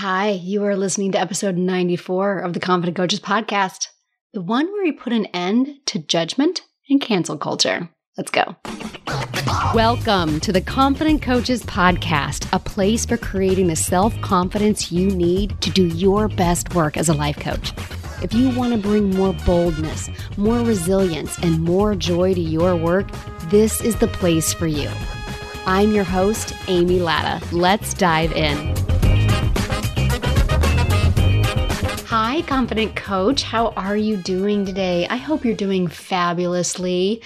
Hi, you are listening to episode 94 of the Confident Coaches podcast, the one where we put an end to judgment and cancel culture. Let's go. Welcome to the Confident Coaches podcast, a place for creating the self confidence you need to do your best work as a life coach. If you want to bring more boldness, more resilience, and more joy to your work, this is the place for you. I'm your host, Amy Latta. Let's dive in. Hi, Confident Coach. How are you doing today? I hope you're doing fabulously.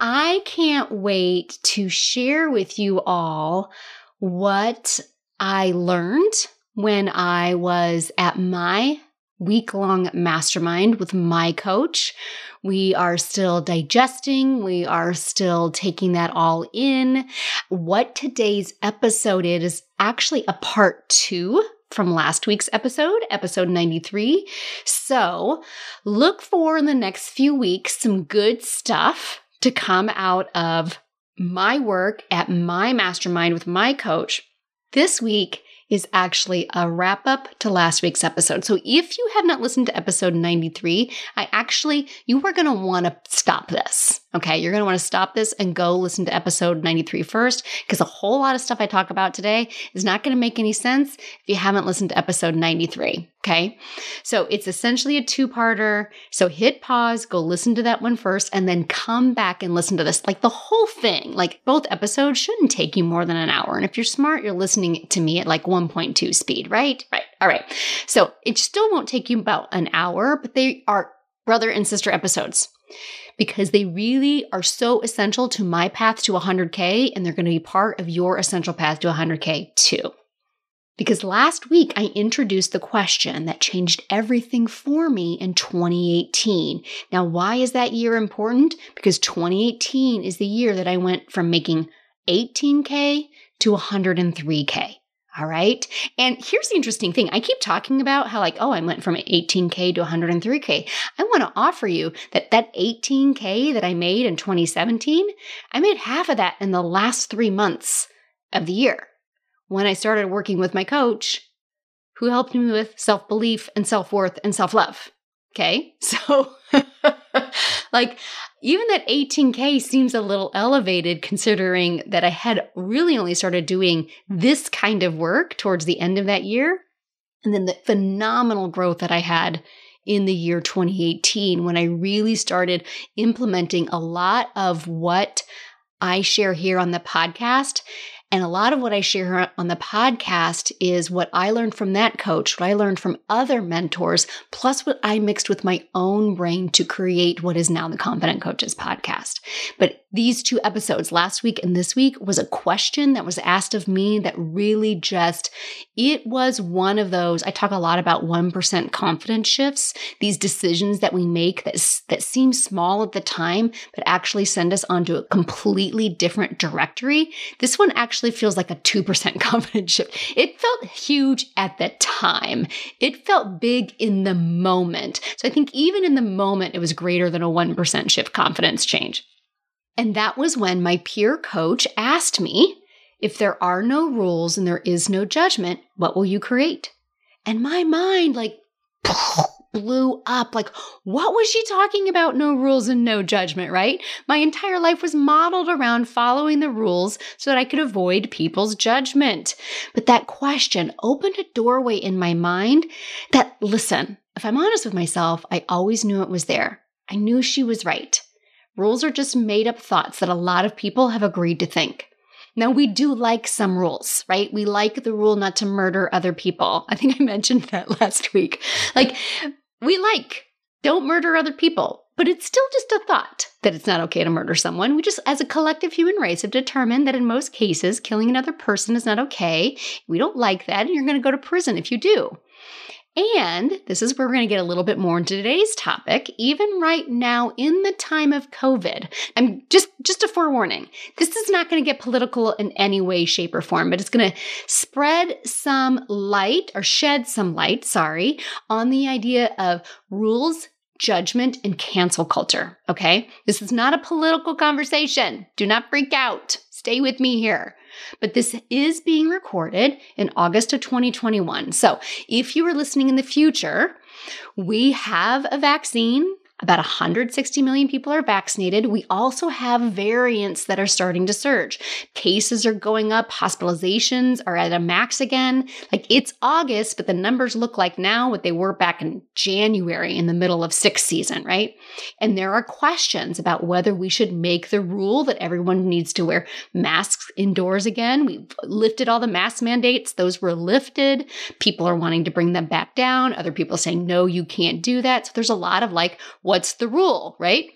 I can't wait to share with you all what I learned when I was at my week long mastermind with my coach. We are still digesting. We are still taking that all in. What today's episode is, is actually a part two from last week's episode, episode 93. So look for in the next few weeks some good stuff to come out of my work at my mastermind with my coach. This week, is actually a wrap up to last week's episode. So if you have not listened to episode 93, I actually, you are going to want to stop this. Okay. You're going to want to stop this and go listen to episode 93 first, because a whole lot of stuff I talk about today is not going to make any sense if you haven't listened to episode 93. Okay. So it's essentially a two parter. So hit pause, go listen to that one first, and then come back and listen to this. Like the whole thing, like both episodes shouldn't take you more than an hour. And if you're smart, you're listening to me at like 1.2 speed, right? Right. All right. So it still won't take you about an hour, but they are brother and sister episodes because they really are so essential to my path to 100K and they're going to be part of your essential path to 100K too. Because last week I introduced the question that changed everything for me in 2018. Now, why is that year important? Because 2018 is the year that I went from making 18K to 103K. All right. And here's the interesting thing. I keep talking about how like, oh, I went from 18K to 103K. I want to offer you that that 18K that I made in 2017, I made half of that in the last three months of the year when I started working with my coach who helped me with self belief and self worth and self love. Okay. So, like, even that 18K seems a little elevated considering that I had really only started doing this kind of work towards the end of that year. And then the phenomenal growth that I had in the year 2018 when I really started implementing a lot of what I share here on the podcast and a lot of what I share on the podcast is what I learned from that coach, what I learned from other mentors, plus what I mixed with my own brain to create what is now the Confident Coaches podcast. But these two episodes, last week and this week, was a question that was asked of me that really just, it was one of those. I talk a lot about 1% confidence shifts, these decisions that we make that, that seem small at the time, but actually send us onto a completely different directory. This one actually feels like a 2% confidence shift. It felt huge at the time. It felt big in the moment. So I think even in the moment, it was greater than a 1% shift confidence change. And that was when my peer coach asked me, if there are no rules and there is no judgment, what will you create? And my mind, like, blew up. Like, what was she talking about? No rules and no judgment, right? My entire life was modeled around following the rules so that I could avoid people's judgment. But that question opened a doorway in my mind that, listen, if I'm honest with myself, I always knew it was there. I knew she was right. Rules are just made up thoughts that a lot of people have agreed to think. Now, we do like some rules, right? We like the rule not to murder other people. I think I mentioned that last week. Like, we like don't murder other people, but it's still just a thought that it's not okay to murder someone. We just, as a collective human race, have determined that in most cases, killing another person is not okay. We don't like that, and you're going to go to prison if you do. And this is where we're going to get a little bit more into today's topic. Even right now, in the time of COVID, I'm just just a forewarning. This is not going to get political in any way, shape, or form, but it's going to spread some light or shed some light, sorry, on the idea of rules, judgment, and cancel culture. Okay, this is not a political conversation. Do not freak out. Stay with me here. But this is being recorded in August of 2021. So if you are listening in the future, we have a vaccine about 160 million people are vaccinated. We also have variants that are starting to surge. Cases are going up, hospitalizations are at a max again. Like it's August, but the numbers look like now what they were back in January in the middle of sixth season, right? And there are questions about whether we should make the rule that everyone needs to wear masks indoors again. We've lifted all the mask mandates, those were lifted. People are wanting to bring them back down. Other people saying, no, you can't do that. So there's a lot of like, what's the rule, right?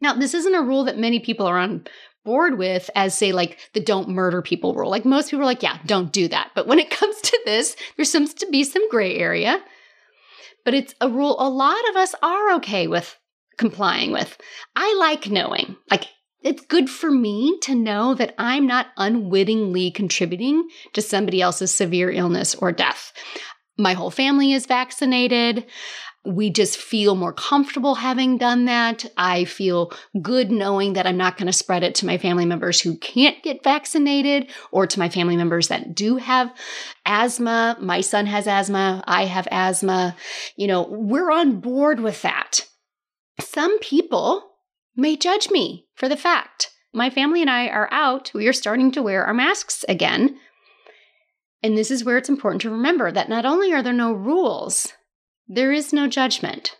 Now, this isn't a rule that many people are on board with as say like the don't murder people rule. Like most people are like, yeah, don't do that. But when it comes to this, there seems to be some gray area. But it's a rule a lot of us are okay with complying with. I like knowing. Like it's good for me to know that I'm not unwittingly contributing to somebody else's severe illness or death. My whole family is vaccinated we just feel more comfortable having done that. I feel good knowing that I'm not going to spread it to my family members who can't get vaccinated or to my family members that do have asthma. My son has asthma. I have asthma. You know, we're on board with that. Some people may judge me for the fact my family and I are out. We are starting to wear our masks again. And this is where it's important to remember that not only are there no rules, there is no judgment.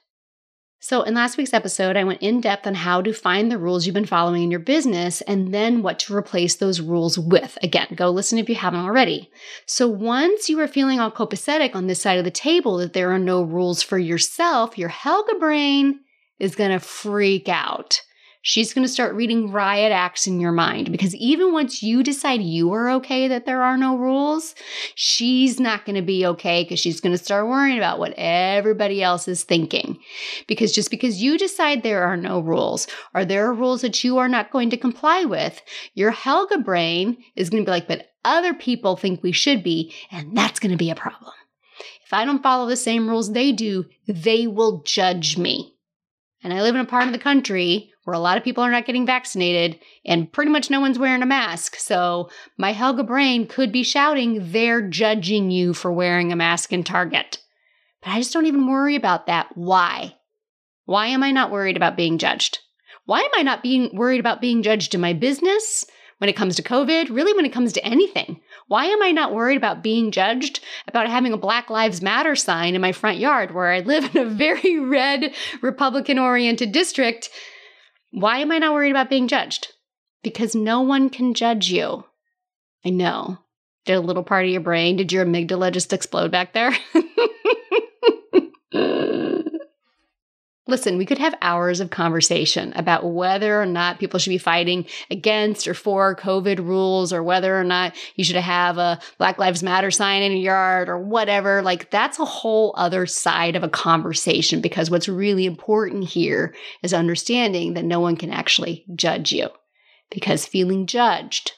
So, in last week's episode, I went in depth on how to find the rules you've been following in your business and then what to replace those rules with. Again, go listen if you haven't already. So, once you are feeling all copacetic on this side of the table that there are no rules for yourself, your Helga brain is going to freak out she's going to start reading riot acts in your mind because even once you decide you are okay that there are no rules, she's not going to be okay because she's going to start worrying about what everybody else is thinking. Because just because you decide there are no rules or there are rules that you are not going to comply with, your Helga brain is going to be like, but other people think we should be, and that's going to be a problem. If I don't follow the same rules they do, they will judge me. And I live in a part of the country where a lot of people are not getting vaccinated and pretty much no one's wearing a mask. So my Helga brain could be shouting, they're judging you for wearing a mask in Target. But I just don't even worry about that. Why? Why am I not worried about being judged? Why am I not being worried about being judged in my business, when it comes to COVID, really when it comes to anything. Why am I not worried about being judged about having a Black Lives Matter sign in my front yard where I live in a very red Republican oriented district? Why am I not worried about being judged? Because no one can judge you. I know. Did a little part of your brain, did your amygdala just explode back there? Listen, we could have hours of conversation about whether or not people should be fighting against or for COVID rules or whether or not you should have a Black Lives Matter sign in your yard or whatever. Like, that's a whole other side of a conversation because what's really important here is understanding that no one can actually judge you. Because feeling judged,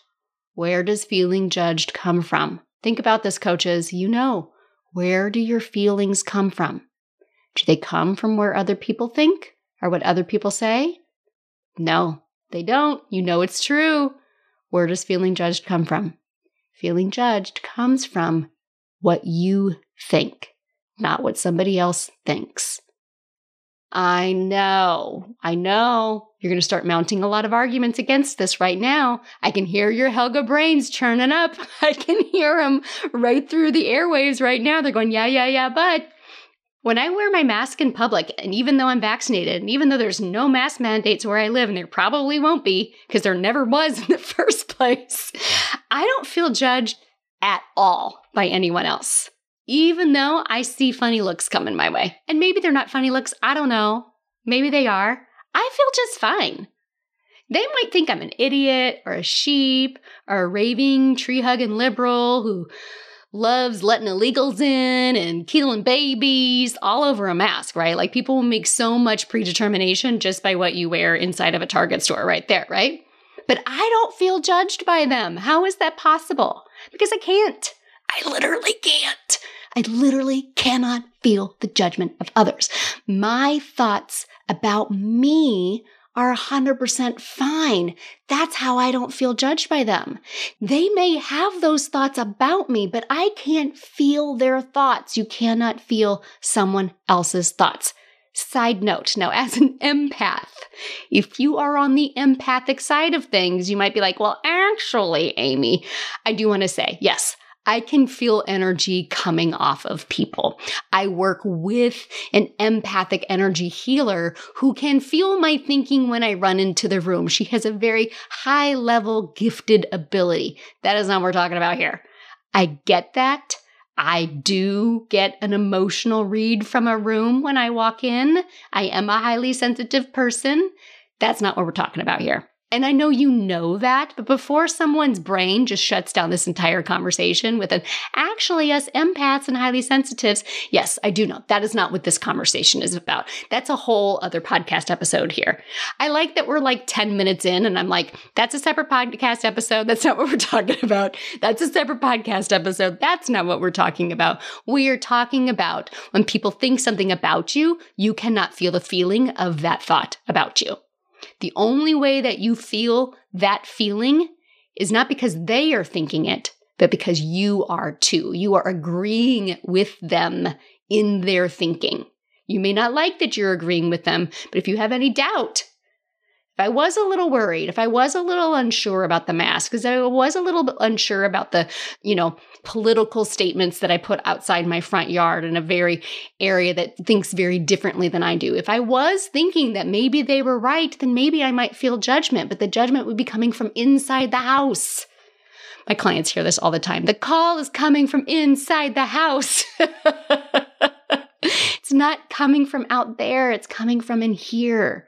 where does feeling judged come from? Think about this, coaches. You know, where do your feelings come from? Do they come from where other people think or what other people say? No, they don't. You know it's true. Where does feeling judged come from? Feeling judged comes from what you think, not what somebody else thinks. I know, I know. You're going to start mounting a lot of arguments against this right now. I can hear your Helga brains churning up. I can hear them right through the airwaves right now. They're going, yeah, yeah, yeah, but when I wear my mask in public, and even though I'm vaccinated, and even though there's no mask mandates where I live, and there probably won't be because there never was in the first place, I don't feel judged at all by anyone else. Even though I see funny looks coming my way. And maybe they're not funny looks, I don't know. Maybe they are. I feel just fine. They might think I'm an idiot or a sheep or a raving, tree hugging liberal who loves letting illegals in and killing babies all over a mask, right? Like people make so much predetermination just by what you wear inside of a Target store right there, right? But I don't feel judged by them. How is that possible? Because I can't. I literally can't. I literally cannot feel the judgment of others. My thoughts about me are 100% fine. That's how I don't feel judged by them. They may have those thoughts about me, but I can't feel their thoughts. You cannot feel someone else's thoughts. Side note, now as an empath, if you are on the empathic side of things, you might be like, well, actually, Amy, I do want to say, yes, I can feel energy coming off of people. I work with an empathic energy healer who can feel my thinking when I run into the room. She has a very high level gifted ability. That is not what we're talking about here. I get that. I do get an emotional read from a room when I walk in. I am a highly sensitive person. That's not what we're talking about here. And I know you know that, but before someone's brain just shuts down this entire conversation with an actually, us empaths and highly sensitives, yes, I do know that is not what this conversation is about. That's a whole other podcast episode here. I like that we're like 10 minutes in and I'm like, that's a separate podcast episode. That's not what we're talking about. That's a separate podcast episode. That's not what we're talking about. We are talking about when people think something about you, you cannot feel the feeling of that thought about you. The only way that you feel that feeling is not because they are thinking it, but because you are too. You are agreeing with them in their thinking. You may not like that you're agreeing with them, but if you have any doubt, if I was a little worried, if I was a little unsure about the mask, because I was a little unsure about the, you know, political statements that I put outside my front yard in a very area that thinks very differently than I do. If I was thinking that maybe they were right, then maybe I might feel judgment, but the judgment would be coming from inside the house. My clients hear this all the time. The call is coming from inside the house. it's not coming from out there, it's coming from in here.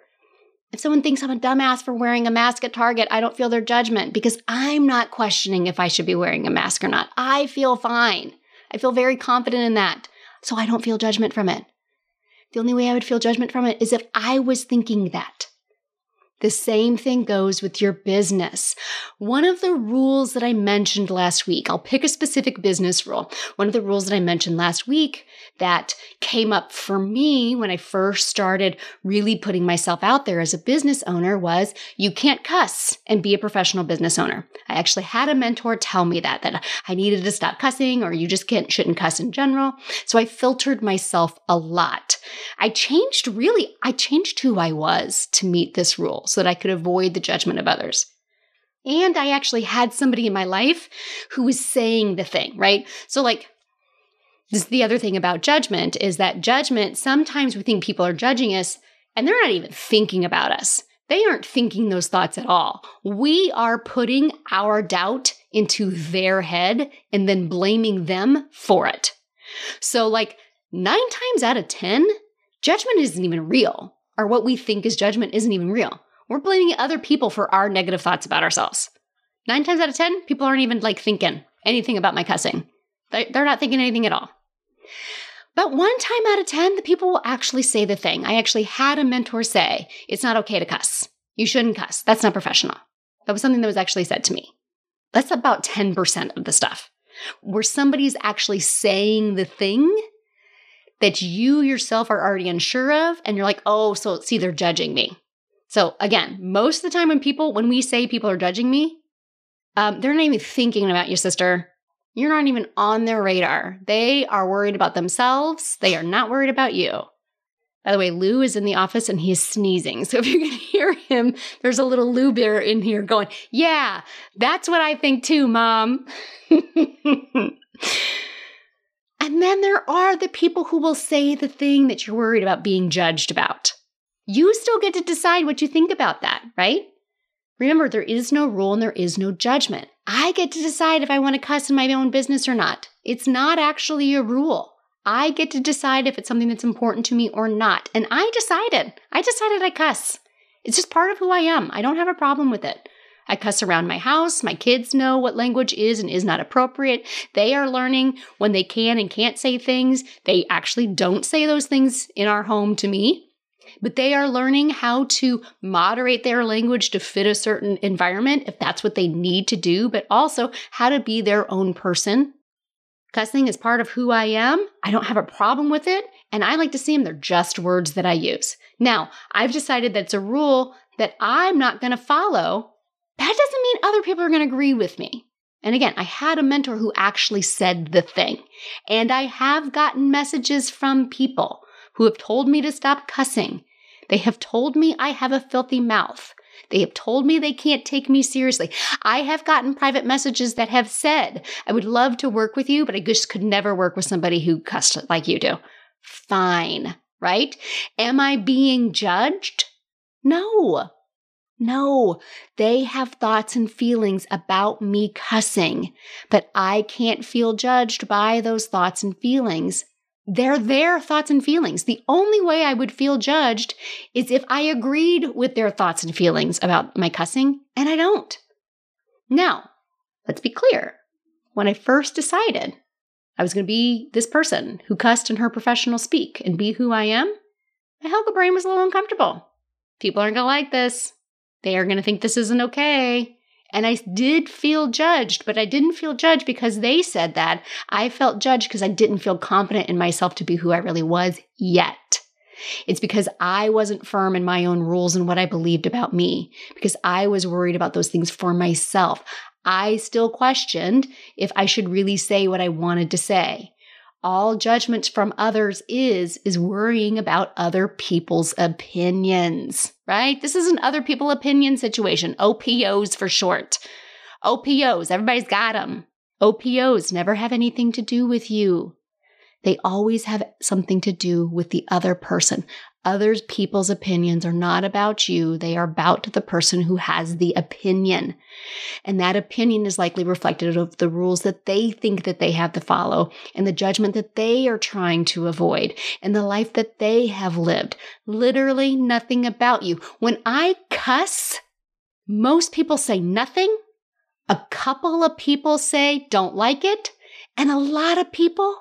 If someone thinks I'm a dumbass for wearing a mask at Target, I don't feel their judgment because I'm not questioning if I should be wearing a mask or not. I feel fine. I feel very confident in that. So I don't feel judgment from it. The only way I would feel judgment from it is if I was thinking that. The same thing goes with your business. One of the rules that I mentioned last week, I'll pick a specific business rule. One of the rules that I mentioned last week that came up for me when I first started really putting myself out there as a business owner was you can't cuss and be a professional business owner. I actually had a mentor tell me that, that I needed to stop cussing or you just can't, shouldn't cuss in general. So I filtered myself a lot. I changed really, I changed who I was to meet this rule so that I could avoid the judgment of others. And I actually had somebody in my life who was saying the thing, right? So, like, this the other thing about judgment is that judgment, sometimes we think people are judging us and they're not even thinking about us. They aren't thinking those thoughts at all. We are putting our doubt into their head and then blaming them for it. So, like, nine times out of 10, judgment isn't even real, or what we think is judgment isn't even real. We're blaming other people for our negative thoughts about ourselves. Nine times out of 10, people aren't even like thinking anything about my cussing. They're not thinking anything at all. But one time out of 10, the people will actually say the thing. I actually had a mentor say, it's not okay to cuss. You shouldn't cuss. That's not professional. That was something that was actually said to me. That's about 10% of the stuff where somebody's actually saying the thing that you yourself are already unsure of. And you're like, oh, so see, they're judging me. So again, most of the time when people, when we say people are judging me, um, they're not even thinking about you, sister. You're not even on their radar. They are worried about themselves. They are not worried about you. By the way, Lou is in the office and he's sneezing. So if you can hear him, there's a little Lou bear in here going, Yeah, that's what I think too, mom. and then there are the people who will say the thing that you're worried about being judged about. You still get to decide what you think about that, right? Remember, there is no rule and there is no judgment. I get to decide if I want to cuss in my own business or not. It's not actually a rule. I get to decide if it's something that's important to me or not. And I decided. I decided I cuss. It's just part of who I am. I don't have a problem with it. I cuss around my house. My kids know what language is and is not appropriate. They are learning when they can and can't say things. They actually don't say those things in our home to me but they are learning how to moderate their language to fit a certain environment if that's what they need to do, but also how to be their own person. Cussing is part of who I am. I don't have a problem with it. And I like to see them. They're just words that I use. Now, I've decided that it's a rule that I'm not going to follow, that doesn't mean other people are going to agree with me. And again, I had a mentor who actually said the thing. And I have gotten messages from people who have told me to stop cussing. They have told me I have a filthy mouth. They have told me they can't take me seriously. I have gotten private messages that have said, I would love to work with you, but I just could never work with somebody who cussed like you do. Fine, right? Am I being judged? No. No, they have thoughts and feelings about me cussing, but I can't feel judged by those thoughts and feelings. They're their thoughts and feelings. The only way I would feel judged is if I agreed with their thoughts and feelings about my cussing, and I don't. Now, let's be clear. When I first decided I was going to be this person who cussed in her professional speak and be who I am, my Helga brain was a little uncomfortable. People aren't going to like this. They are going to think this isn't okay. And I did feel judged, but I didn't feel judged because they said that. I felt judged because I didn't feel confident in myself to be who I really was yet. It's because I wasn't firm in my own rules and what I believed about me, because I was worried about those things for myself. I still questioned if I should really say what I wanted to say all judgments from others is is worrying about other people's opinions, right? This is an other people opinion situation, OPOs for short. OPOs, everybody's got them. OPOs never have anything to do with you. They always have something to do with the other person. Others people's opinions are not about you. They are about the person who has the opinion. And that opinion is likely reflected of the rules that they think that they have to follow and the judgment that they are trying to avoid and the life that they have lived. Literally nothing about you. When I cuss, most people say nothing. A couple of people say don't like it. And a lot of people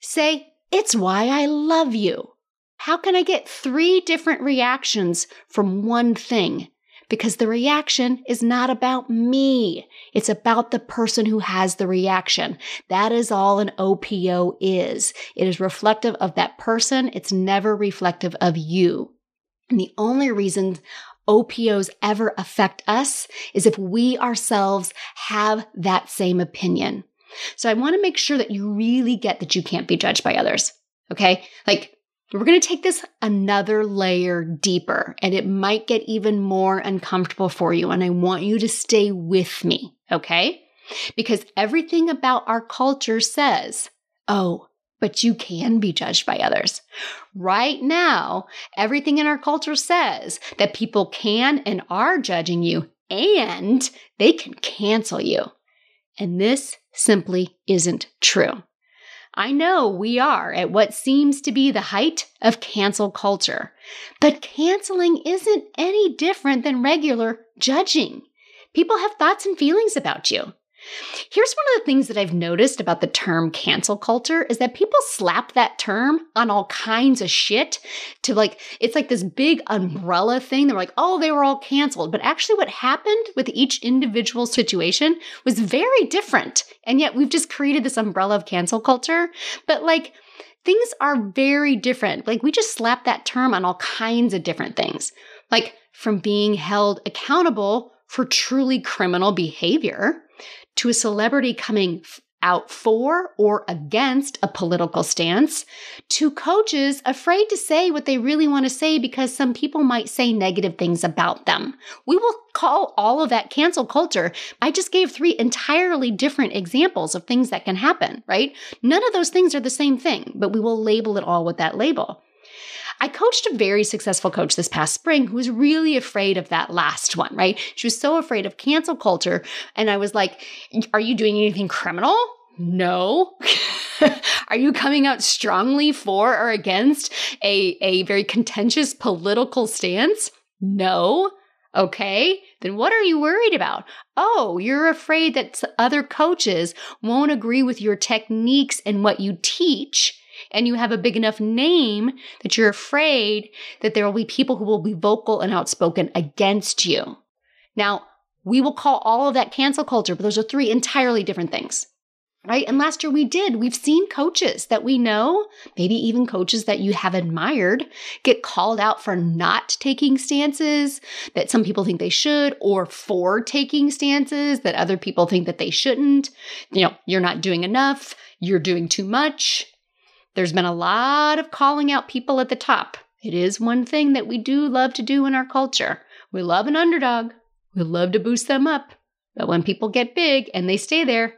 say it's why I love you. How can I get three different reactions from one thing? Because the reaction is not about me. It's about the person who has the reaction. That is all an OPO is. It is reflective of that person. It's never reflective of you. And the only reason OPOs ever affect us is if we ourselves have that same opinion. So I want to make sure that you really get that you can't be judged by others. Okay. Like we're going to take this another layer deeper, and it might get even more uncomfortable for you. And I want you to stay with me, okay? Because everything about our culture says, oh, but you can be judged by others. Right now, everything in our culture says that people can and are judging you and they can cancel you. And this simply isn't true. I know we are at what seems to be the height of cancel culture, but canceling isn't any different than regular judging. People have thoughts and feelings about you. Here's one of the things that I've noticed about the term cancel culture is that people slap that term on all kinds of shit to like, it's like this big umbrella thing. They're like, oh, they were all canceled. But actually, what happened with each individual situation was very different. And yet we've just created this umbrella of cancel culture. But like, things are very different. Like, we just slap that term on all kinds of different things. Like, from being held accountable for truly criminal behavior to a celebrity coming out for or against a political stance, to coaches afraid to say what they really want to say because some people might say negative things about them. We will call all of that cancel culture. I just gave three entirely different examples of things that can happen, right? None of those things are the same thing, but we will label it all with that label. I coached a very successful coach this past spring who was really afraid of that last one, right? She was so afraid of cancel culture. And I was like, Are you doing anything criminal? No. Are you coming out strongly for or against a, a very contentious political stance? No. Okay, then what are you worried about? Oh, you're afraid that other coaches won't agree with your techniques and what you teach and you have a big enough name that you're afraid that there will be people who will be vocal and outspoken against you. Now, we will call all of that cancel culture, but those are three entirely different things. right? And last year we did. We've seen coaches that we know, maybe even coaches that you have admired, get called out for not taking stances that some people think they should, or for taking stances that other people think that they shouldn't. You know, you're not doing enough, you're doing too much. There's been a lot of calling out people at the top. It is one thing that we do love to do in our culture. We love an underdog. We love to boost them up. But when people get big and they stay there,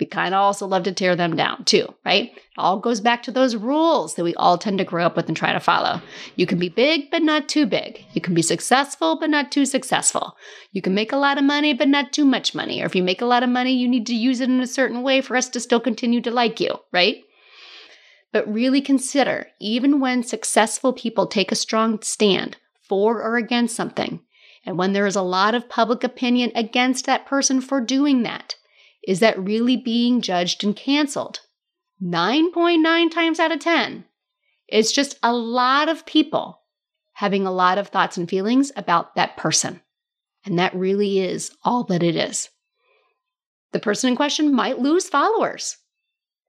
we kind of also love to tear them down too, right? It all goes back to those rules that we all tend to grow up with and try to follow. You can be big, but not too big. You can be successful, but not too successful. You can make a lot of money, but not too much money. Or if you make a lot of money, you need to use it in a certain way for us to still continue to like you, right? But really consider even when successful people take a strong stand for or against something, and when there is a lot of public opinion against that person for doing that, is that really being judged and canceled? 9.9 times out of 10. It's just a lot of people having a lot of thoughts and feelings about that person. And that really is all that it is. The person in question might lose followers.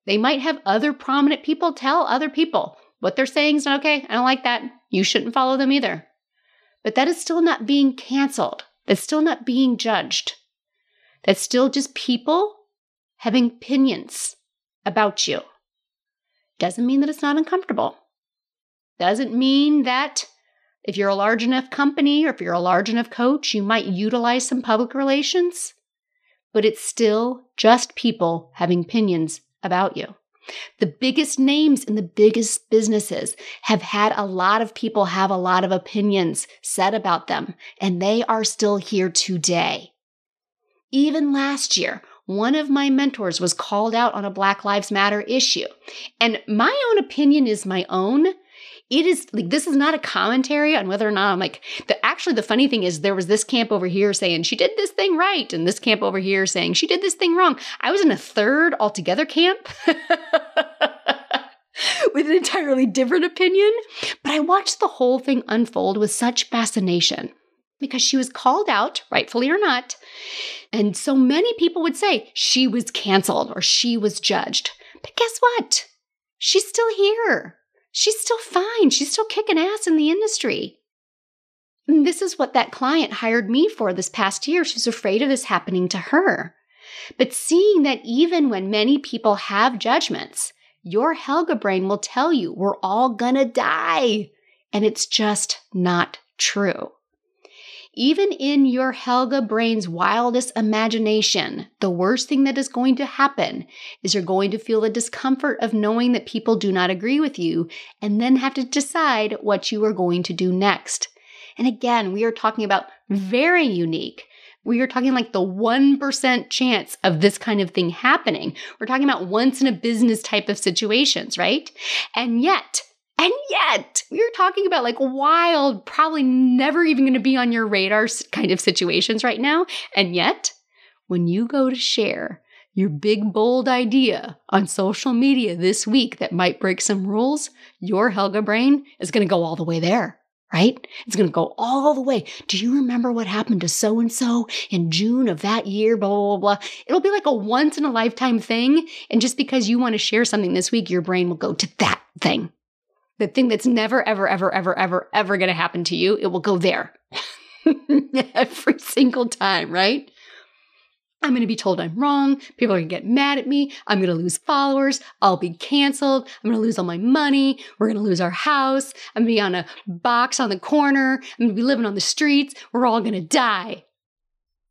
They might have other prominent people tell other people what they're saying is not okay. I don't like that. You shouldn't follow them either. But that is still not being canceled. That's still not being judged. That's still just people having opinions about you. Doesn't mean that it's not uncomfortable. Doesn't mean that if you're a large enough company or if you're a large enough coach, you might utilize some public relations, but it's still just people having opinions about you. The biggest names in the biggest businesses have had a lot of people have a lot of opinions said about them, and they are still here today. Even last year, one of my mentors was called out on a Black Lives Matter issue. And my own opinion is my own. It is like this is not a commentary on whether or not I'm like the actually the funny thing is there was this camp over here saying she did this thing right and this camp over here saying she did this thing wrong. I was in a third altogether camp. with an entirely different opinion, but I watched the whole thing unfold with such fascination because she was called out, rightfully or not. And so many people would say she was canceled or she was judged. But guess what? She's still here. She's still fine. She's still kicking ass in the industry. And this is what that client hired me for this past year. She's afraid of this happening to her. But seeing that even when many people have judgments, your Helga brain will tell you we're all gonna die. And it's just not true. Even in your Helga brain's wildest imagination, the worst thing that is going to happen is you're going to feel the discomfort of knowing that people do not agree with you and then have to decide what you are going to do next. And again, we are talking about very unique. We are talking like the 1% chance of this kind of thing happening. We're talking about once in a business type of situations, right? And yet, and yet, we are talking about like wild, probably never even going to be on your radar kind of situations right now. And yet, when you go to share your big, bold idea on social media this week that might break some rules, your Helga brain is going to go all the way there right? It's going to go all the way. Do you remember what happened to so and so in June of that year? Blah, blah, blah, blah. It'll be like a once in a lifetime thing. And just because you want to share something this week, your brain will go to that thing the thing that's never, ever, ever, ever, ever, ever going to happen to you, it will go there every single time, right? I'm going to be told I'm wrong. People are going to get mad at me. I'm going to lose followers. I'll be canceled. I'm going to lose all my money. We're going to lose our house. I'm going to be on a box on the corner. I'm going to be living on the streets. We're all going to die.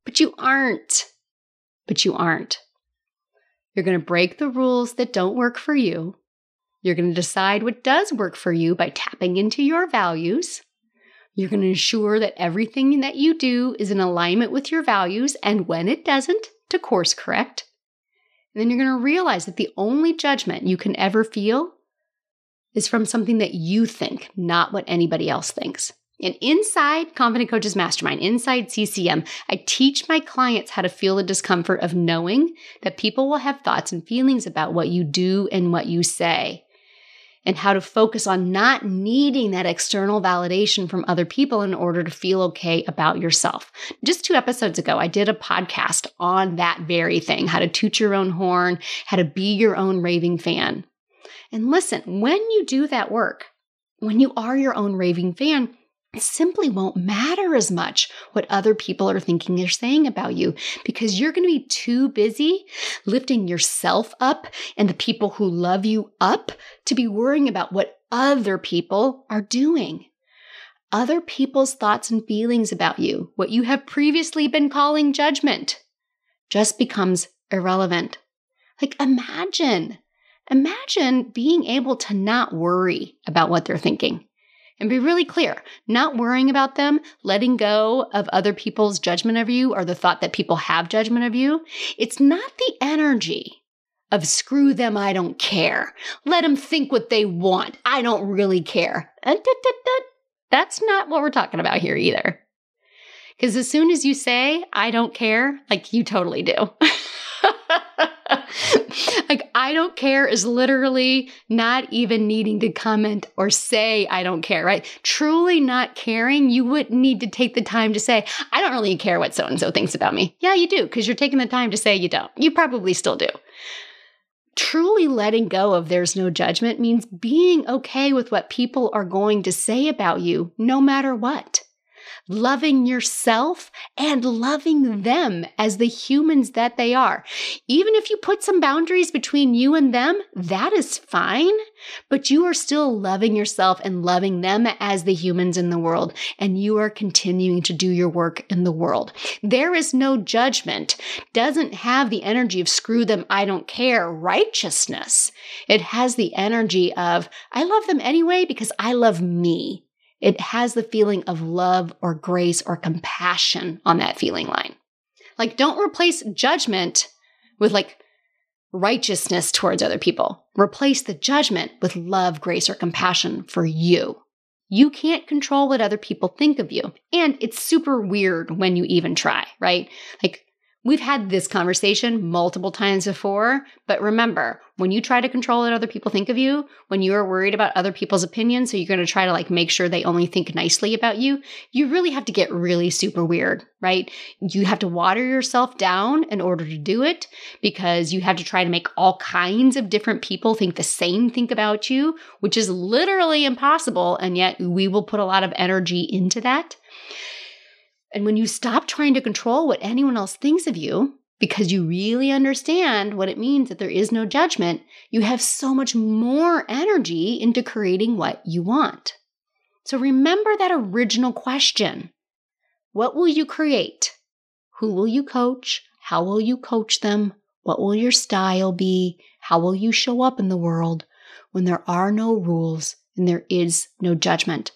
But you aren't. But you aren't. You're going to break the rules that don't work for you. You're going to decide what does work for you by tapping into your values. You're going to ensure that everything that you do is in alignment with your values, and when it doesn't, to course correct. And then you're going to realize that the only judgment you can ever feel is from something that you think, not what anybody else thinks. And inside Confident Coaches Mastermind, inside CCM, I teach my clients how to feel the discomfort of knowing that people will have thoughts and feelings about what you do and what you say. And how to focus on not needing that external validation from other people in order to feel okay about yourself. Just two episodes ago, I did a podcast on that very thing how to toot your own horn, how to be your own raving fan. And listen, when you do that work, when you are your own raving fan, it simply won't matter as much what other people are thinking or saying about you because you're going to be too busy lifting yourself up and the people who love you up to be worrying about what other people are doing. Other people's thoughts and feelings about you, what you have previously been calling judgment, just becomes irrelevant. Like imagine, imagine being able to not worry about what they're thinking and be really clear, not worrying about them, letting go of other people's judgment of you or the thought that people have judgment of you. It's not the energy of screw them, I don't care. Let them think what they want. I don't really care. Uh, That's not what we're talking about here either. Because as soon as you say, I don't care, like you totally do. like, I don't care is literally not even needing to comment or say, I don't care, right? Truly not caring, you wouldn't need to take the time to say, I don't really care what so and so thinks about me. Yeah, you do, because you're taking the time to say you don't. You probably still do. Truly letting go of there's no judgment means being okay with what people are going to say about you, no matter what loving yourself and loving them as the humans that they are. Even if you put some boundaries between you and them, that is fine, but you are still loving yourself and loving them as the humans in the world, and you are continuing to do your work in the world. There is no judgment, doesn't have the energy of screw them, I don't care, righteousness. It has the energy of, I love them anyway because I love me. It has the feeling of love or grace or compassion on that feeling line. Like, don't replace judgment with like righteousness towards other people. Replace the judgment with love, grace, or compassion for you. You can't control what other people think of you. And it's super weird when you even try, right? Like, We've had this conversation multiple times before, but remember, when you try to control what other people think of you, when you are worried about other people's opinions, so you're going to try to like make sure they only think nicely about you, you really have to get really super weird, right? You have to water yourself down in order to do it because you have to try to make all kinds of different people think the same think about you, which is literally impossible. And yet we will put a lot of energy into that. And when you stop trying to control what anyone else thinks of you, because you really understand what it means that there is no judgment, you have so much more energy into creating what you want. So remember that original question What will you create? Who will you coach? How will you coach them? What will your style be? How will you show up in the world when there are no rules and there is no judgment?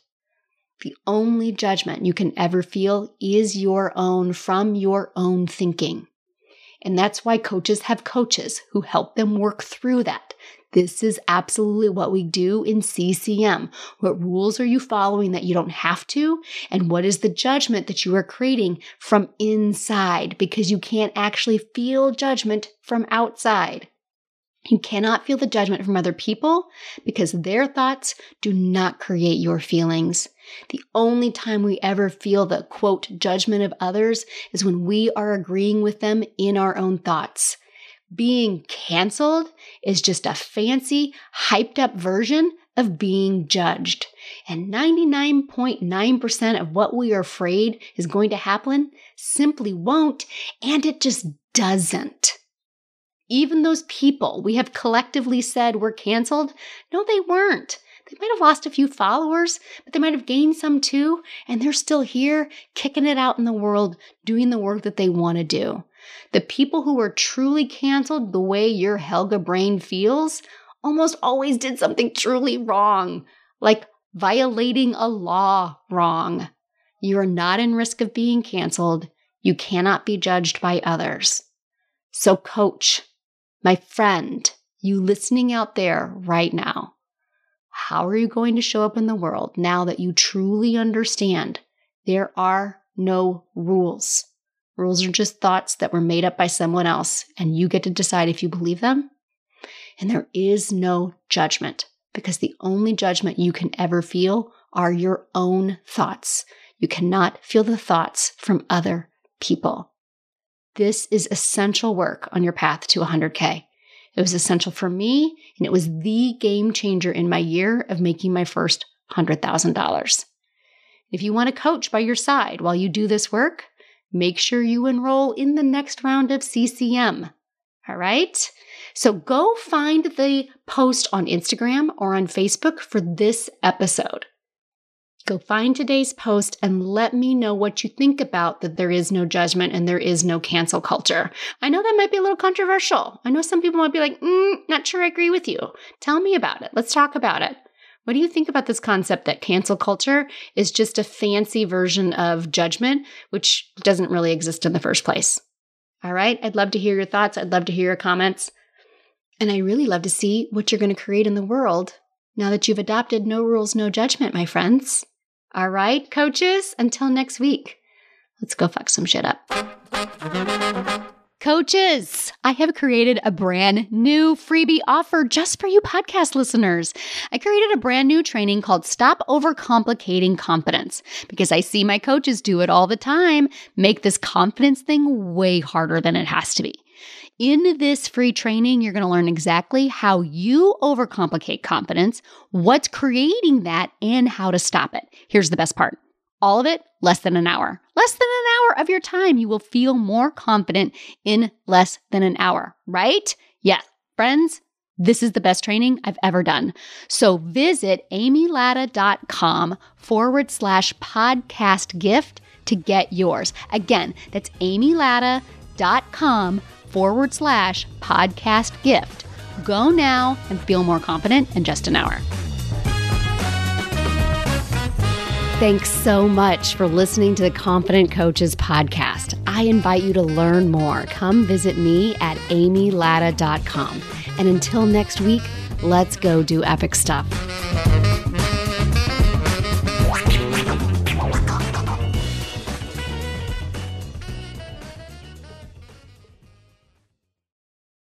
The only judgment you can ever feel is your own from your own thinking. And that's why coaches have coaches who help them work through that. This is absolutely what we do in CCM. What rules are you following that you don't have to? And what is the judgment that you are creating from inside? Because you can't actually feel judgment from outside. You cannot feel the judgment from other people because their thoughts do not create your feelings. The only time we ever feel the quote judgment of others is when we are agreeing with them in our own thoughts. Being canceled is just a fancy, hyped up version of being judged. And 99.9% of what we are afraid is going to happen simply won't, and it just doesn't. Even those people we have collectively said were canceled, no, they weren't. They might have lost a few followers, but they might have gained some too, and they're still here, kicking it out in the world, doing the work that they want to do. The people who were truly canceled the way your Helga brain feels almost always did something truly wrong, like violating a law wrong. You are not in risk of being canceled. You cannot be judged by others. So, coach, my friend, you listening out there right now, how are you going to show up in the world now that you truly understand there are no rules? Rules are just thoughts that were made up by someone else, and you get to decide if you believe them. And there is no judgment because the only judgment you can ever feel are your own thoughts. You cannot feel the thoughts from other people. This is essential work on your path to 100K. It was essential for me, and it was the game changer in my year of making my first $100,000. If you want a coach by your side while you do this work, make sure you enroll in the next round of CCM. All right? So go find the post on Instagram or on Facebook for this episode. Go find today's post and let me know what you think about that there is no judgment and there is no cancel culture. I know that might be a little controversial. I know some people might be like, mm, not sure I agree with you. Tell me about it. Let's talk about it. What do you think about this concept that cancel culture is just a fancy version of judgment, which doesn't really exist in the first place? All right. I'd love to hear your thoughts. I'd love to hear your comments. And I really love to see what you're going to create in the world now that you've adopted no rules, no judgment, my friends. All right, coaches, until next week, let's go fuck some shit up. Coaches, I have created a brand new freebie offer just for you podcast listeners. I created a brand new training called Stop Overcomplicating Confidence because I see my coaches do it all the time, make this confidence thing way harder than it has to be. In this free training, you're going to learn exactly how you overcomplicate confidence, what's creating that, and how to stop it. Here's the best part all of it less than an hour. Less than an hour of your time. You will feel more confident in less than an hour, right? Yes, friends, this is the best training I've ever done. So visit amylatta.com forward slash podcast gift to get yours. Again, that's amylatta.com forward slash podcast gift. Go now and feel more confident in just an hour. Thanks so much for listening to the Confident Coaches podcast. I invite you to learn more. Come visit me at amylatta.com. And until next week, let's go do epic stuff.